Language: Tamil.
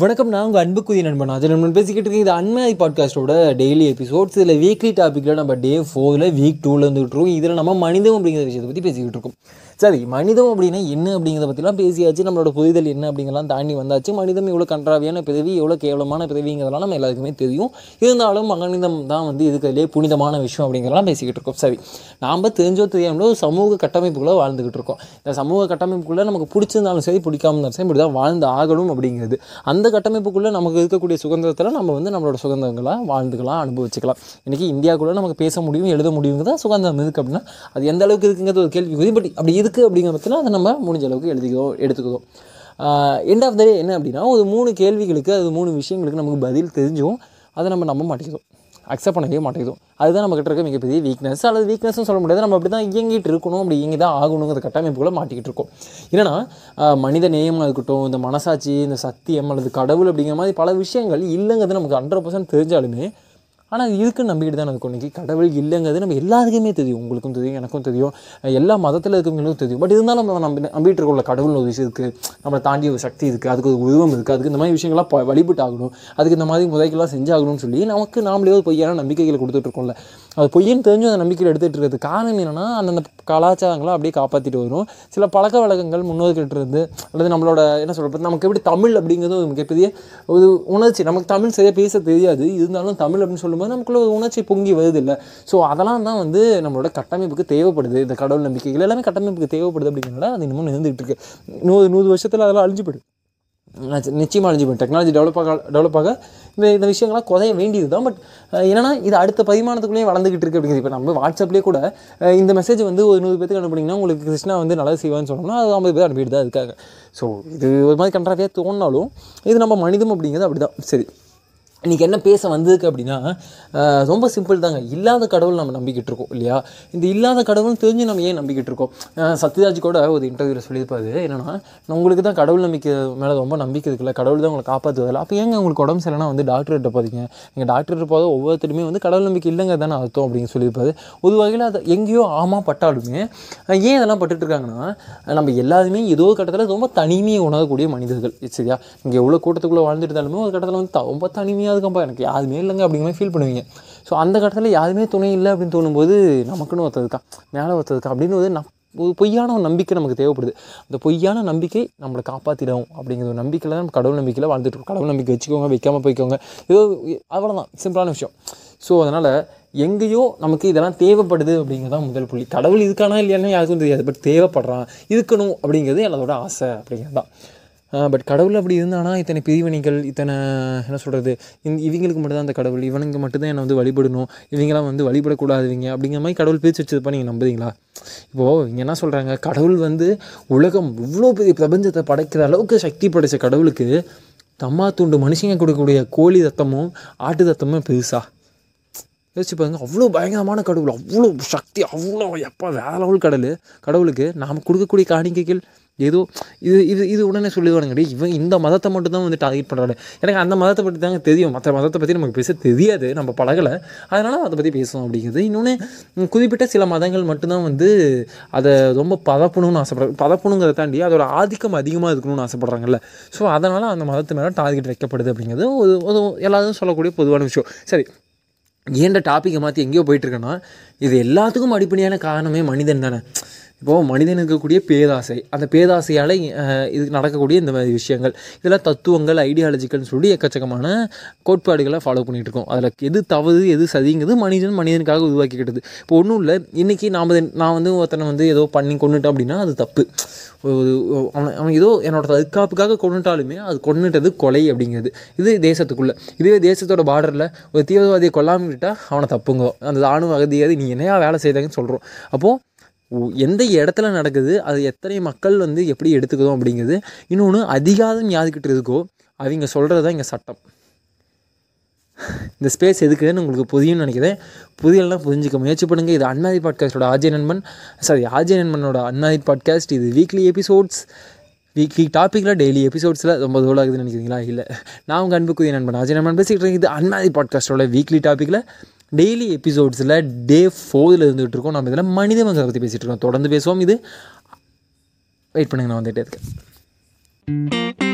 வணக்கம் நான் உங்கள் அன்புக்குரிய நண்பன். அது நண்பன் பேசிக்கிட்டு இருக்கேன் இது அன்மை பாட்காஸ்ட்டோட டெய்லி எபிசோட்ஸ் இதில் வீக்லி டாப்பிக்கில் நம்ம டே ஃபோரில் வீக் டூவில் வந்துகிட்டு இருக்கோம். இதில் நம்ம மனிதம் அப்படிங்கிற விஷயத்தை பற்றி பேசிக்கிட்டு இருக்கோம். சரி மனிதம் அப்படின்னா என்ன அப்படிங்கிறத பற்றிலாம் பேசியாச்சு. நம்மளோட புரிதல் என்ன அப்படிங்கலாம் தாண்டி வந்தாச்சு. மனிதம் எவ்வளோ கன்றாவியான பிறவி எவ்வளோ கேவலமான பிறவிங்கிறதெல்லாம் நம்ம எல்லாருக்குமே தெரியும். இருந்தாலும் மனிதம் தான் வந்து இதுக்குள்ளே புனிதமான விஷயம் அப்படிங்கிறலாம் பேசிக்கிட்டு இருக்கோம். சரி நாம் தெரிஞ்சோ தெரியாமலோ சமூக கட்டமைப்புக்குள்ளே வாழ்ந்துக்கிட்டு இருக்கோம். இந்த சமூக கட்டமைப்புக்குள்ளே நமக்கு பிடிச்சிருந்தாலும் சரி பிடிக்காம இருந்தாலும் சரி இப்படி தான் வாழ்ந்து ஆகணும் அப்படிங்கிறது. அந்த கட்டமைப்புக்குள்ளே நமக்கு இருக்கக்கூடிய சுதந்திரத்தில் நம்ம வந்து நம்மளோட சுதந்திரங்களை வாழ்ந்துக்கலாம் அனுபவிச்சுக்கலாம். இன்றைக்கி இந்தியாவுக்குள்ளே நமக்கு பேச முடியும் எழுத முடியுங்கிறத சுதந்திரம் இருக்குது அப்படின்னா அது எந்த அளவுக்கு இருக்குங்கிறது ஒரு கேள்வி பட் அப்படி இருக்குது அப்படிங்கிற பட்சத்தில் அதை நம்ம முடிஞ்ச அளவுக்கு எழுதிக்கிறோம் எடுத்துக்கிறோம் எண்ட் ஆஃப் த டே என்ன அப்படின்னா ஒரு மூணு கேள்விகளுக்கு அது மூணு விஷயங்களுக்கு நமக்கு பதில் தெரிஞ்சும் அதை நம்ம நம்ப மாட்டேங்கிறோம். அக்செப்ட் பண்ணவே மாட்டேங்குது. அதுதான் நம்ம கிட்ட இருக்க மிகப்பெரிய வீக்னஸ் அல்லது வீக்னஸ்னு சொல்ல முடியாது. நம்ம அப்படி தான் இயங்கிட்டு இருக்கணும். அப்படி இயங்கி தான் ஆகணுங்கிற கட்டமைப்புகளை மாட்டிக்கிட்டு இருக்கோம். ஏன்னா மனித நேயமாக இருக்கட்டும் இந்த மனசாட்சி இந்த சத்தியம் அல்லது கடவுள் அப்படிங்கிற மாதிரி பல விஷயங்கள் இல்லைங்கிறது நமக்கு ஹண்ட்ரட் பர்சன்ட் தெரிஞ்சாலுமே ஆனால் அது இருக்குன்னு நம்பிக்கிட்டு தான் இருக்கும் இன்றைக்கி கடவுள் இல்லைங்கிறது நம்ம எல்லாருக்குமே தெரியும். உங்களுக்கும் தெரியும் எனக்கும் தெரியும். எல்லா மதத்தில் இருக்கவங்களுக்கும் தெரியும். பட் இருந்தாலும் நம்ம நம்பி நம்பிட்டு இருக்கோம்ல கடவுள் ஒரு விஷயம் இருக்குது நம்மளை தாண்டி ஒரு சக்தி இருக்குது அதுக்கு ஒரு உருவம் இருக்குது அதுக்கு இந்த மாதிரி விஷயங்கள்லாம் ப வழிபட்டு ஆகணும் அதுக்கு இந்த மாதிரி முறைகள்லாம் செஞ்சாகணும்னு சொல்லி நமக்கு நாமளே ஒரு பொய்யான நம்பிக்கைகளை கொடுத்துட்ருக்கோம்ல அது பொய்யன்னு தெரிஞ்சு அந்த நம்பிக்கையில் எடுத்துகிட்டு இருக்கிறது. காரணம் என்னென்னா அந்தந்த கலாச்சாரங்களை அப்படியே காப்பாற்றிட்டு வரும் சில பழக்க வழக்கங்கள் முன்னோர்கிட்ட இருந்து அல்லது நம்மளோட என்ன சொல்கிறது நமக்கு எப்படி தமிழ் அப்படிங்கிறது ஒரு மிகப்பெரிய ஒரு உணர்ச்சி. நமக்கு தமிழ் சரியாக பேச தெரியாது. இருந்தாலும் தமிழ் அப்படின்னு சொல்லும்போது நமக்குள்ள ஒரு உணர்ச்சி பொங்கி வருது இல்லை ஸோ அதெல்லாம் தான் வந்து நம்மளோட கட்டமைப்புக்கு தேவைப்படுது. இந்த கடவுள் நம்பிக்கைகள் எல்லாமே கட்டமைப்புக்கு தேவைப்படுது அப்படிங்கிறனால அது இன்னமும் நிறந்துகிட்டு இருக்கு. நூறு நூறு வருஷத்தில் அதெல்லாம் அழிஞ்சு போயிடும் நிச்சயமாக அழிஞ்சு போயிடும். டெக்னாலஜி டெவலப் ஆக டெவலப் ஆக இந்த இந்த விஷயங்கள்லாம் குறைய வேண்டியது தான் பட் என்னென்னா இது அடுத்த பரிமாணத்துக்குள்ளேயே வளர்ந்துக்கிட்டு இருக்குது அப்படிங்கிறது. இப்போ நம்ம வாட்ஸ்அப்லேயே கூட இந்த மெசேஜ் வந்து ஒரு நூறு பேருக்கு அனுப்புனீங்கன்னா உங்களுக்கு கிருஷ்ணா வந்து நல்லா செய்வான்னு சொன்னோம்னா அது ஐம்பது பேர் அனுப்பிட்டு தான் இருக்காங்க. ஸோ இது ஒரு மாதிரி கண்ட்ராக்டாக தோணினாலும் இது நம்ம மனிதம் அப்படிங்கிறது அப்படி தான் சரி. இன்றைக்கி என்ன பேச வந்ததுக்கு அப்படின்னா ரொம்ப சிம்பிள் தாங்க. இல்லாத கடவுள் நம்ம நம்பிக்கிட்டு இருக்கோம் இல்லையா? இந்த இல்லாத கடவுள் தெரிஞ்சு நம்ம ஏன் நம்பிக்கிட்டு இருக்கோம்? சத்யராஜ் கூட ஒரு இன்டர்வியூவில் சொல்லியிருப்பாரு. என்னென்னா உங்களுக்கு தான் கடவுள் நம்பிக்கை மேலே ரொம்ப நம்பிக்கை இருக்குல்ல. கடவுள் தான் உங்களை காப்பாற்றுவதில்ல அப்போ ஏங்க உங்களுக்கு உடம்பு சரியில்லைனா வந்து டாக்டர்கிட்ட போதீங்க நீங்கள் டாக்டர்கிட்ட போக ஒவ்வொருத்தருமே வந்து கடவுள் நம்பிக்கை இல்லைங்க தானே அர்த்தம் அப்படின்னு சொல்லியிருப்பாரு. ஒரு வகையில் அதை எங்கேயோ ஆமாம் பட்டாலுமே ஏன் இதெல்லாம் பட்டுட்ருக்காங்கன்னா நம்ம எல்லாருமே ஏதோ கட்டத்தில் ரொம்ப தனிமையை உணரக்கூடிய மனிதர்கள் சரியா? இங்கே எவ்வளோ கூட்டத்துக்குள்ளே வாழ்ந்துட்டு இருந்தாலுமே ஒரு கட்டத்தில் வந்து ரொம்ப தனிமையாக அதுக்கப்புறம் எனக்கு யாருமே இல்லைங்க அப்படிங்கிற ஃபீல் பண்ணுவீங்க. ஸோ அந்த கட்டத்தில் யாருமே துணை இல்லை அப்படின்னு தோணும்போது நமக்குன்னு ஒருத்ததுக்கா மேலே ஒருத்ததுக்கா அப்படின்னு ஒரு நம் ஒரு பொய்யான ஒரு நம்பிக்கை நமக்கு தேவைப்படுது. அந்த பொய்யான நம்பிக்கை நம்மளை காப்பாற்றிடும் அப்படிங்கிற ஒரு நம்பிக்கையில் தான் நம்ம கடவுள் நம்பிக்கையில் வாழ்ந்துட்டு இருக்கோம். கடவுள் நம்பிக்கை வச்சுக்கோங்க வைக்காமல் போய்க்கோங்க. ஏதோ அவ்வளோதான் சிம்பிளான விஷயம். ஸோ அதனால் எங்கேயோ நமக்கு இதெல்லாம் தேவைப்படுது அப்படிங்கிறதான் முதல் புள்ளி. கடவுள் இதுக்கானா இல்லையானே யாருக்கும் தெரியாது பட் தேவைப்படுறான் இருக்கணும் அப்படிங்கிறது என்னோட ஆசை அப்படிங்கிறது தான். பட் கடவுள் அப்படி இருந்தானா இத்தனை பிரிவினைகள் இத்தனை என்ன சொல்கிறது இந் இவங்களுக்கு மட்டும்தான் அந்த கடவுள் இவனுங்க மட்டும்தான் என்னை வந்து வழிபடணும் இவங்களாம் வந்து வழிபடக்கூடாதுவீங்க அப்படிங்கிற மாதிரி கடவுள் பிரித்து வச்சதுப்பா நீங்கள் நம்புறீங்களா? இப்போது இங்கே என்ன சொல்கிறாங்க கடவுள் வந்து உலகம் இவ்வளோ பெரிய பிரபஞ்சத்தை படைக்கிற அளவுக்கு சக்தி படைத்த கடவுளுக்கு தம்மா துண்டு மனுஷங்க கொடுக்கக்கூடிய கோழி தத்தமும் ஆட்டு தத்தமும் பெருசா? யோசிச்சு பாருங்க அவ்வளோ பயங்கரமான கடவுள் அவ்வளோ சக்தி அவ்வளோ எப்போ வேற லெவல் கடவுள் கடவுளுக்கு நாம் கொடுக்கக்கூடிய காணிக்கைகள் ஏதோ இது இது இது உடனே சொல்லிடுவானுங்க இவன் இந்த மதத்தை மட்டும் தான் வந்து டார்கெட் பண்ணுறாரு எனக்கு அந்த மதத்தை பற்றி தாங்க தெரியும். மற்ற மதத்தை பற்றி நமக்கு பேச தெரியாது நம்ம பழகலை. அதனால் அதை பற்றி பேசுவோம் அப்படிங்கிறது. இன்னொன்று குறிப்பிட்ட சில மதங்கள் மட்டும்தான் வந்து அதை ரொம்ப பதப்பணும்னு ஆசைப்படுறாங்க. பதப்பணுங்கிறத தாண்டி அதோட ஆதிக்கம் அதிகமாக இருக்கணும்னு ஆசைப்பட்றாங்கல்ல. ஸோ அதனால் அந்த மதத்து மேலே டார்கெட் வைக்கப்படுது அப்படிங்கிறது ஒரு ஒரு எல்லாரும் சொல்லக்கூடிய பொதுவான விஷயம். சரி ஏன்ட டாப்பிக்கை மாற்றி எங்கேயோ போயிட்டுருக்கேன்னா இது எல்லாத்துக்கும் அடிப்படையான காரணமே மனிதன் தானே. இப்போது மனிதன் இருக்கக்கூடிய பேதாசை அந்த பேதாசையால் இது நடக்கக்கூடிய இந்த மாதிரி விஷயங்கள் இதெல்லாம் தத்துவங்கள் ஐடியாலஜிக்கல்னு சொல்லி எக்கச்சக்கமான கோட்பாடுகளை ஃபாலோ பண்ணிகிட்டு இருக்கோம் அதில் எது தவறு எது சதிங்கிறது மனிதன் மனிதனுக்காக உருவாக்கிக்கிட்டது. இப்போ ஒன்றும் இல்லை இன்றைக்கி நாம் நான் வந்து ஒருத்தனை வந்து ஏதோ பண்ணி கொண்டுட்டேன் அப்படின்னா அது தப்பு. அவன் அவன் ஏதோ என்னோட தற்காப்புக்காக கொண்டுட்டாலுமே அது கொண்டுட்டது கொலை அப்படிங்கிறது. இது தேசத்துக்குள்ளே. இதுவே தேசத்தோட பார்டரில் ஒரு தீவிரவாதியை கொல்லாமல் விட்டால் அவனை தப்புங்க. அந்த ராணுவ அகதியாவது நீ என்னையா வேலை செய்தாங்கன்னு சொல்கிறோம் அப்போது எந்த இடத்துல நடக்குது அது எத்தனை மக்கள் வந்து எப்படி எடுத்துக்கிறோம் அப்படிங்கிறது இன்னொன்று அதிகாரம் யாருக்கிட்ட இருக்கோ அவங்க சொல்கிறது தான் இங்கே சட்டம். இந்த ஸ்பேஸ் எதுக்குன்னு உங்களுக்கு புரியும்னு நினைக்கிறேன். புரியலாம் புரிஞ்சிக்க முயற்சி பண்ணுங்கள் இது அன்மாரி பாட்காஸ்டோட ஆஜய் நண்பன். சாரி ஆஜய் நண்பனோட அன்மாரி பாட்காஸ்ட் இது வீக்லி எபிசோட்ஸ் வீக்லி டாப்பிக்கில் டெய்லி எபிசோட்ஸில் ரொம்ப தோல் ஆகுதுன்னு நினைக்கிறீங்களா? இல்லை. நான் உங்கள் அன்புக்குரிய நண்பன் அஜய் நண்பன் பேசிக்கிட்டு இருக்கேன். இது அன்மாரி பாட்காஸ்டோட வீக்லி டாப்பிக்கில் டெய்லி எபிசோட்ஸில் டே ஃபோரில் இருந்துகிட்டு இருக்கோம் நம்ம இதில் மனித மக்களை பற்றி பேசிகிட்டு இருக்கோம். தொடர்ந்து பேசுவோம். இது வெயிட் பண்ணுங்க நான் வந்துகிட்டே இருக்கேன்.